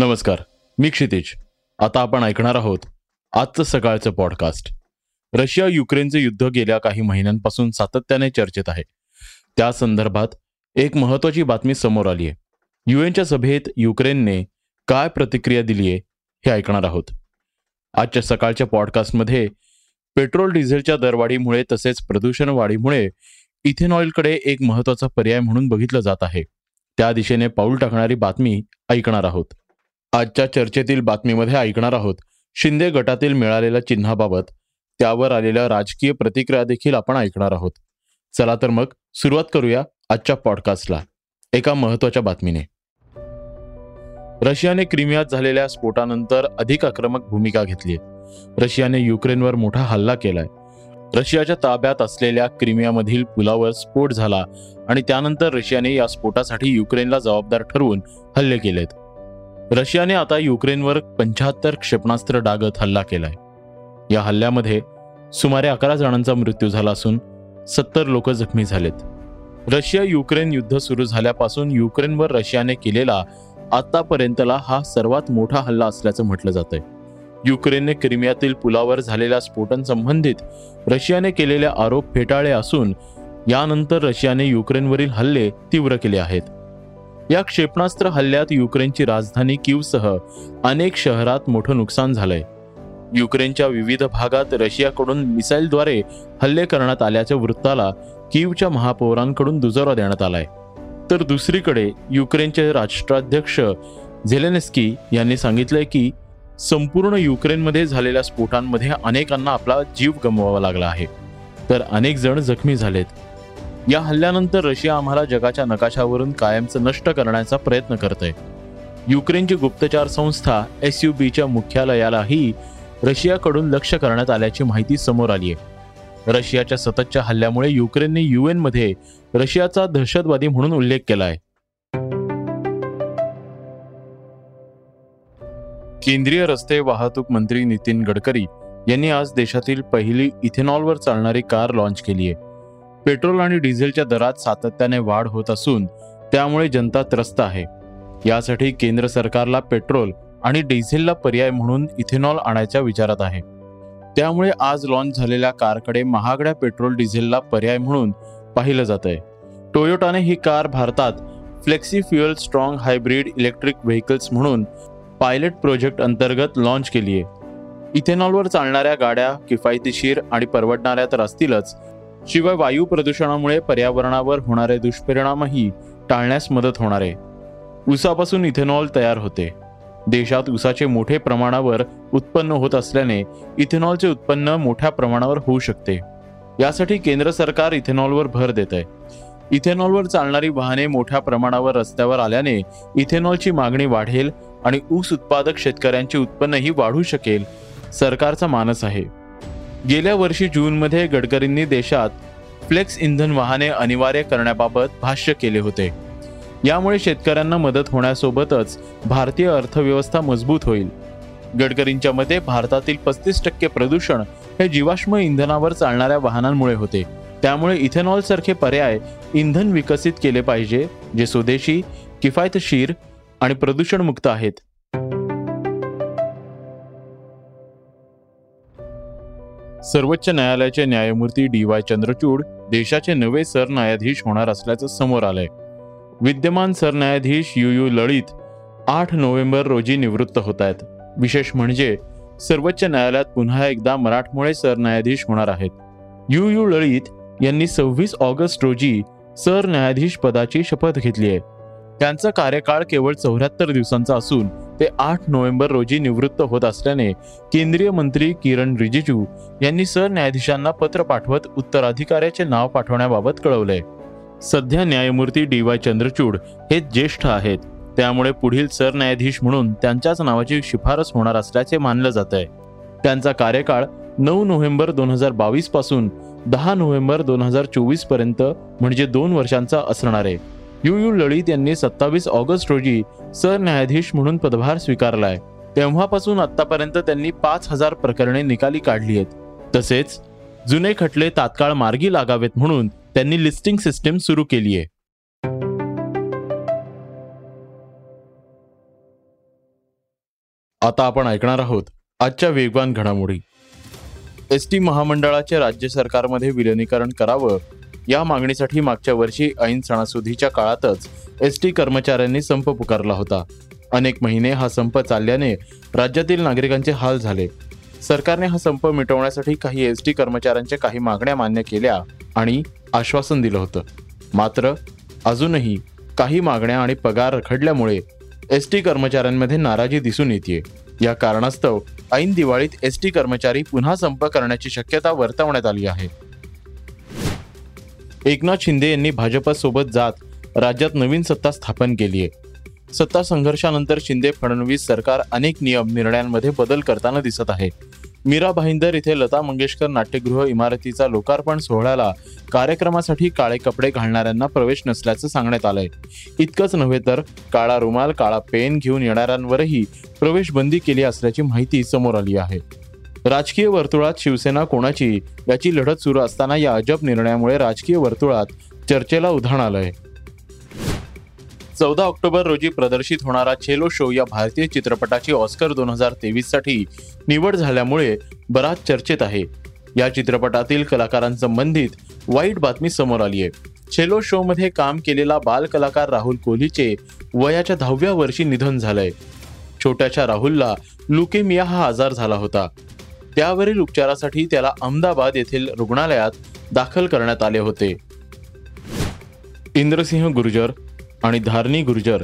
नमस्कार मी क्षितिज. आता आपण ऐकणार आहोत आजचं सकाळचं पॉडकास्ट रशिया युक्रेनचे युद्ध गेल्या काही महिन्यांपासून सातत्याने चर्चेत आहे. त्या संदर्भात एक महत्वाची बातमी समोर आली आहे. युएनच्या सभेत युक्रेनने काय प्रतिक्रिया दिली आहे हे ऐकणार आहोत. आजच्या सकाळच्या पॉडकास्टमध्ये पेट्रोल डिझेलच्या दरवाढीमुळे तसेच प्रदूषण वाढीमुळे इथेनॉईलकडे एक महत्त्वाचा पर्याय म्हणून बघितलं जात आहे. त्या दिशेने पाऊल टाकणारी बातमी ऐकणार आहोत. आजच्या चर्चेतील बातमीमध्ये ऐकणार आहोत. शिंदे गटातील मिळालेल्या चिन्हाबाबत त्यावर आलेल्या राजकीय प्रतिक्रिया देखील आपण ऐकणार आहोत. चला तर मग सुरुवात करूया आजच्या पॉडकास्टला. एका महत्त्वाच्या बातमीने. रशियाने क्रिमियात झालेल्या स्फोटानंतर अधिक आक्रमक भूमिका घेतली रशियाने युक्रेनवर मोठा हल्ला केलाय. रशियाच्या ताब्यात असलेल्या क्रिमियामधील पुलावर स्फोट झाला आणि त्यानंतर रशियाने या स्फोटासाठी युक्रेनला जबाबदार ठरवून हल्ले केलेत. रशियाने आता युक्रेनवर पंच्याहत्तर क्षेपणास्त्र डागत हल्ला केलाय. या हल्ल्यामध्ये सुमारे अकरा जणांचा मृत्यू झाला असून सत्तर लोक जखमी झालेत. रशिया युक्रेन युद्ध सुरू झाल्यापासून युक्रेनवर रशियाने केलेला आतापर्यंतला हा सर्वात मोठा हल्ला असल्याचं म्हटलं जात आहे युक्रेनने क्रिमियातील पुलावर झालेल्या स्फोटांसंबंधित रशियाने केलेले आरोप फेटाळले असून यानंतर रशियाने युक्रेनवरील हल्ले तीव्र केले आहेत. या क्षेपणास्त्र हल्ल्यात युक्रेनची राजधानी किवसह अनेक शहरात मोठं नुकसान झालंय. युक्रेनच्या विविध भागात रशियाकडून मिसाईलद्वारे हल्ले करण्यात आल्याच्या वृत्ताला कीवच्या महापौरांकडून दुजोरा देण्यात आलाय. तर दुसरीकडे युक्रेनचे राष्ट्राध्यक्ष झेलेनेस्की यांनी सांगितलंय की संपूर्ण युक्रेनमध्ये झालेल्या स्फोटांमध्ये अनेकांना आपला जीव गमवावा लागला आहे. तर अनेक जण जखमी झालेत. या हल्ल्यानंतर रशिया आम्हाला जगाच्या नकाशावरून कायमचं नष्ट करण्याचा प्रयत्न करते युक्रेनची गुप्तचार संस्था एस यू बीच्या मुख्यालयालाही रशियाकडून लक्ष करण्यात आल्याची माहिती समोर आली आहे रशियाच्या सततच्या हल्ल्यामुळे युक्रेनने युएनमध्ये रशियाचा दहशतवादी म्हणून उल्लेख केला आहे केंद्रीय रस्ते वाहतूक मंत्री नितीन गडकरी यांनी आज देशातील पहिली इथेनॉलवर चालणारी कार लॉन्च केली आहे पेट्रोल आणि डिझेलच्या दरात सातत्याने वाढ होत असून त्यामुळे जनता त्रस्त आहे. यासाठी केंद्र सरकारला पेट्रोल आणि डिझेलला पर्याय म्हणून इथेनॉल आणायच्या विचारात आहे. त्यामुळे आज लॉन्च झालेल्या कारकडे महागड्या पेट्रोल डिझेलला पर्याय म्हणून पाहिलं जात आहे टोयोटाने ही कार भारतात flexi fuel strong hybrid electric vehicles म्हणून पायलट प्रोजेक्ट अंतर्गत लॉन्च केली आहे इथेनॉलवर चालणाऱ्या गाड्या किफायतशीर आणि परवडणाऱ्या तर असतीलच शिवाय वायू प्रदूषणामुळे पर्यावरणावर होणारे दुष्परिणामही टाळण्यास मदत होणार आहे. उसापासून इथेनॉल तयार होते. देशात उसाचे मोठे प्रमाणावर उत्पन्न होत असल्याने इथेनॉलचे उत्पन्न मोठ्या प्रमाणावर होऊ शकते. यासाठी केंद्र सरकार इथेनॉलवर भर देत आहे इथेनॉलवर चालणारी वाहने मोठ्या प्रमाणावर रस्त्यावर आल्याने इथेनॉलची मागणी वाढेल आणि ऊस उत्पादक शेतकऱ्यांचे उत्पन्नही वाढू शकेल सरकारचा मानस आहे. गेल्या वर्षी जूनमध्ये गडकरींनी देशात फ्लेक्स इंधन वाहने अनिवार्य करण्याबाबत भाष्य केले होते. यामुळे शेतकऱ्यांना मदत होण्यासोबतच भारतीय अर्थव्यवस्था मजबूत होईल. गडकरींच्या मते भारतातील पस्तीस टक्के प्रदूषण हे जीवाश्म इंधनावर चालणाऱ्या वाहनांमुळे होते. त्यामुळे इथेनॉल सारखे पर्याय इंधन विकसित केले पाहिजे जे स्वदेशी किफायतशीर आणि प्रदूषणमुक्त आहेत. सर्वोच्च न्यायालयाचे न्यायमूर्ती डी वाय चंद्रचूड देशाचे नवे सरन्यायाधीश होणार असल्याचं समोर आलंय. विद्यमान सरन्यायाधीश यू यू लळित आठ नोव्हेंबर रोजी निवृत्त होत आहेत विशेष म्हणजे सर्वोच्च न्यायालयात पुन्हा एकदा मराठमोळे सरन्यायाधीश होणार आहेत. यू यू लळित यांनी सव्वीस ऑगस्ट रोजी सरन्यायाधीश पदाची शपथ घेतली आहे. त्यांचा कार्यकाळ केवळ चौऱ्याहत्तर दिवसांचा असून ते आठ नोव्हेंबर रोजी निवृत्त होत असल्याने केंद्रीय मंत्री किरण रिजिजू यांनी सरन्यायाधीशांना पत्र पाठवत उत्तराधिकाऱ्याचे नाव पाठवण्याबाबत कळवलंय. सध्या न्यायमूर्ती डी वाय चंद्रचूड हे ज्येष्ठ आहेत. त्यामुळे पुढील सरन्यायाधीश म्हणून त्यांच्याच नावाची शिफारस होणार असल्याचे मानलं जात आहे त्यांचा कार्यकाळ नऊ नोव्हेंबर दोन हजार बावीसपासून दहा नोव्हेंबर दोन हजार चोवीसपर्यंत म्हणजे दोन वर्षांचा असणार आहे. यू यू ललित यांनी सत्तावीस ऑगस्ट रोजी सरन्यायाधीश म्हणून पदभार स्वीकारलाय. तेव्हापासून आतापर्यंत त्यांनी पाच हजार प्रकरणे निकाली काढली आहेत. तसेच जुने खटले तात्काळ मार्गी लागावेत म्हणून त्यांनी लिस्टिंग सिस्टीम सुरू केली आहे. आता आपण ऐकणार आहोत आजच्या वेगवान घडामोडी. एस टी महामंडळाचे राज्य सरकारमध्ये विलिनीकरण करावं या मागणीसाठी मागच्या वर्षी ऐन सणासुदीच्या काळातच एस टी कर्मचाऱ्यांनी संप पुकारला होता. अनेक महिने हा संप चालल्याने राज्यातील नागरिकांचे हाल झाले. सरकारने हा संप मिटवण्यासाठी काही एस टी कर्मचाऱ्यांच्या काही मागण्या मान्य केल्या आणि आश्वासन दिलं होतं. मात्र अजूनही काही मागण्या आणि पगार रखडल्यामुळे एस टी कर्मचाऱ्यांमध्ये नाराजी दिसून येते या कारणास्तव ऐन दिवाळीत एस टी कर्मचारी पुन्हा संप करण्याची शक्यता वर्तवण्यात आली आहे. एकनाथ शिंदे यांनी भाजपसोबत जात राज्यात नवीन सत्ता स्थापन केली आहे सत्ता संघर्षानंतर शिंदे फडणवीस सरकार अनेक नियम निर्णयांमध्ये बदल करताना दिसत आहे. मीरा भाईंदर इथे लता मंगेशकर नाट्यगृह इमारतीचा लोकार्पण सोहळ्याला कार्यक्रमासाठी काळे कपडे घालणाऱ्यांना प्रवेश नसल्याचं सांगण्यात आलंय. इतकंच नव्हे तर काळा रुमाल काळा पेन घेऊन येणाऱ्यांवरही प्रवेश बंदी केली असल्याची माहिती समोर आली आहे. राजकीय वर्तुळात शिवसेना कोणाची याची लढत सुरू असताना या अजब निर्णयामुळे राजकीय वर्तुळात चर्चेला उधाण आलंय. चौदा ऑक्टोबर रोजी प्रदर्शित होणारा छेलो शो या भारतीय चित्रपटाची ऑस्कर दोन हजार तेवीससाठी निवड झाल्यामुळे बराच चर्चेत आहे. या चित्रपटातील कलाकारांसंबंधित वाईट बातमी समोर आली आहे छेलो शो मध्ये काम केलेला बाल कलाकार राहुल कोहलीचे वयाच्या दहाव्या वर्षी निधन झालंय. छोट्याशा राहुलला लुकेमिया हा आजार झाला होता. त्यावरील उपचारासाठी त्याला अहमदाबाद येथील रुग्णालयात दाखल करण्यात आले होते. इंद्रसिंह गुर्जर आणि धारणी गुर्जर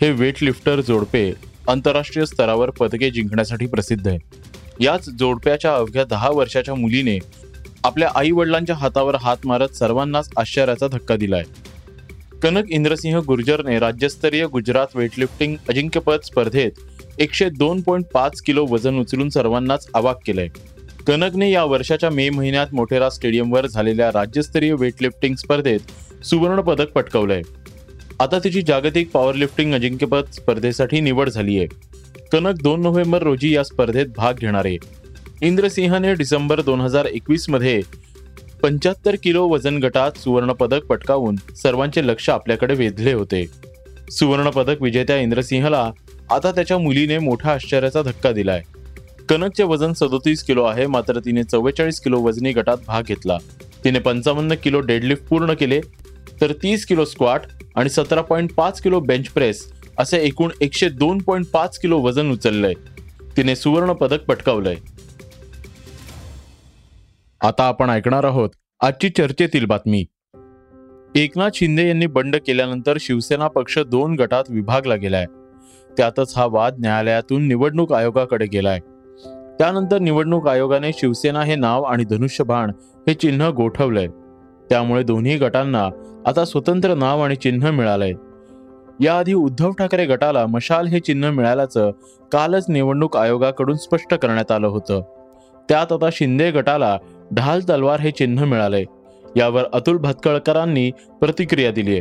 हे वेटलिफ्टर जोडपे आंतरराष्ट्रीय स्तरावर पदके जिंकण्यासाठी प्रसिद्ध आहे याच जोडप्याच्या अवघ्या दहा वर्षाच्या मुलीने आपल्या आई वडिलांच्या हातावर हात मारत सर्वांनाच आश्चर्याचा धक्का दिलाय. कनक इंद्रसिंह गुर्जरने राज्यस्तरीय गुजरात वेटलिफ्टिंग अजिंक्यपद स्पर्धेत एकशे दोन पॉईंट पाच किलो वजन उचलून सर्वांनाच अवाक केलंय. कनकने या वर्षाच्या मे महिन्यात मोटेरा स्टेडियमवर झालेल्या राज्यस्तरीय वेटलिफ्टिंग स्पर्धेत सुवर्ण पदक पटकवलंय. आता तिची जागतिक पॉवरलिफ्टिंग अजिंक्यपद स्पर्धेसाठी निवड झाली आहे कनक दोन नोव्हेंबर रोजी या स्पर्धेत भाग घेणार. आहे इंद्रसिंहने डिसेंबर दोन हजार एकवीसमध्ये पंच्याहत्तर किलो वजन गटात सुवर्ण पदक पटकावून सर्वांचे लक्ष आपल्याकडे वेधले होते. सुवर्ण पदक विजेत्या इंद्रसिंहला आता त्याच्या मुलीने मोठ्या आश्चर्याचा धक्का दिलाय. कनकचे वजन सदोतीस किलो आहे मात्र तिने चव्वेचाळीस किलो वजनी गटात भाग घेतला. तिने पंचावन्न किलो डेडलिफ्ट पूर्ण केले तर तीस किलो स्क्वॉट आणि सतरा पॉईंट पाच किलो बेंच प्रेस असे एकूण एकशे दोन पॉईंट पाच किलो वजन उचललंय. तिने सुवर्ण पदक पटकावलंय. आता आपण ऐकणार आहोत आजची चर्चेतील बातमी. एकनाथ शिंदे यांनी बंड केल्यानंतर शिवसेना पक्ष दोन गटात विभागला गेलाय. त्यातच हा वाद न्यायालयातून निवडणूक आयोगाकडे गेलाय. त्यानंतर निवडणूक आयोगाने शिवसेना हे नाव आणि धनुष्यबाण हे चिन्ह गोठवलंय. त्यामुळे दोन्ही गटांना आता स्वतंत्र नाव आणि चिन्ह मिळालंय. याआधी उद्धव ठाकरे गटाला मशाल हे चिन्ह मिळाल्याचं कालच निवडणूक आयोगाकडून स्पष्ट करण्यात आलं होतं. त्यात आता शिंदे गटाला ढाल तलवार हे चिन्ह मिळाले. यावर अतुल भातखळकरांनी प्रतिक्रिया दिली आहे.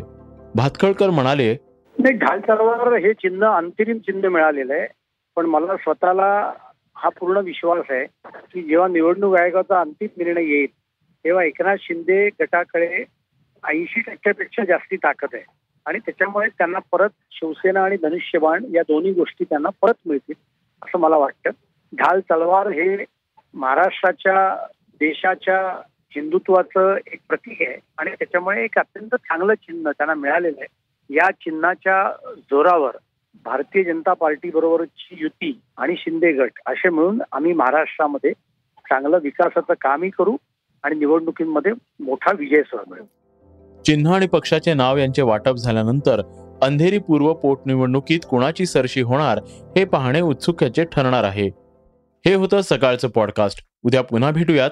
भातखळकर म्हणाले नाही ढाल तलवार हे चिन्ह अंतरिम चिन्ह मिळालेलं आहे. पण मला स्वतःला हा पूर्ण विश्वास आहे की जेव्हा निवडणूक आयोगाचा अंतिम निर्णय येईल तेव्हा एकनाथ शिंदे गटाकडे ऐंशी टक्क्यापेक्षा जास्ती ताकद आहे. आणि त्याच्यामुळे त्यांना परत शिवसेना आणि धनुष्यबाण या दोन्ही गोष्टी त्यांना परत मिळतील असं मला वाटतं. ढाल तलवार हे महाराष्ट्राच्या देशाच्या हिंदुत्वाचं एक प्रतीक आहे आणि त्याच्यामुळे एक अत्यंत चांगलं चिन्ह त्यांना मिळालेलं आहे. या चिन्हाच्या जोरावर भारतीय जनता पार्टी बरोबरची युती आणि शिंदे गट असे मिळून आम्ही महाराष्ट्रामध्ये चांगलं विकासाचं कामही करू आणि निवडणुकीमध्ये मोठा विजय सह मिळवू चिन्ह आणि पक्षाचे नाव यांचे वाटप झाल्यानंतर अंधेरी पूर्व पोटनिवडणुकीत कुणाची सरशी होणार हे पाहणे उत्सुक्याचे ठरणार आहे. हे होतं सकाळचं पॉडकास्ट उद्या पुन्हा भेटूयात.